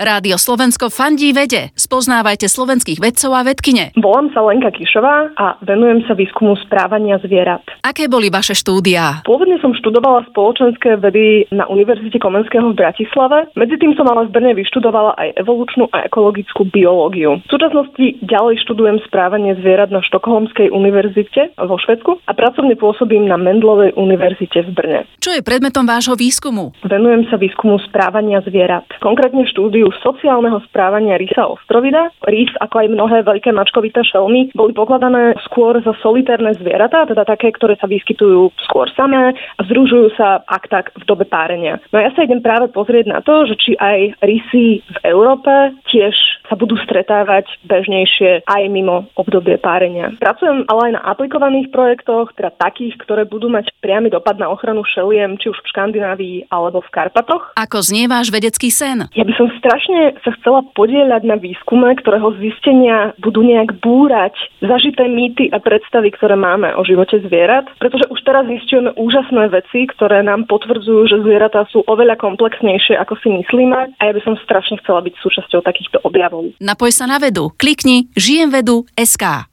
Rádio Slovensko fandí vede. Spoznávajte slovenských vedcov a vedkine. Volám sa Lenka Kišová a venujem sa výskumu správania zvierat. Aké boli vaše štúdia? Pôvodne som študovala spoločenské vedy na Univerzite Komenského v Bratislave. Medzi tým som ale v Brne vyštudovala aj evolučnú a ekologickú biológiu. V súčasnosti ďalej študujem správanie zvierat na Štokholmskej univerzite vo Švedsku a pracovne pôsobím na Mendlovej univerzite v Brne. Čo je predmetom vášho výskumu? Venujem sa výskumu správania zvierat. Konkrétne štúdiu sociálneho správania rysa ostrovida. Rys, ako aj mnohé veľké mačkovité šelmy, boli pokladané skôr za solitérne zvieratá, teda také, ktoré sa vyskytujú skôr samé a združujú sa ak tak v dobe párenia. No ja sa idem práve pozrieť na to, že či aj rysy v Európe tiež sa budú stretávať bežnejšie aj mimo obdobie párenia. Pracujem ale aj na aplikovaných projektoch, teda takých, ktoré budú mať priamy dopad na ochranu šeliem, či už v Škandinávii alebo v Karpatoch. Ako znie váš vedecký sen? Ja by som strašne sa chcela podieľať na výskume, ktorého zistenia budú nejak búrať zažité mýty a predstavy, ktoré máme o živote zvierat, pretože už teraz zistujeme úžasné veci, ktoré nám potvrdzujú, že zvieratá sú oveľa komplexnejšie, ako si myslíme a ja by som strašne chcela byť súčasťou takýchto objavov. Napoj sa na vedu. Klikni žijem vedu SK.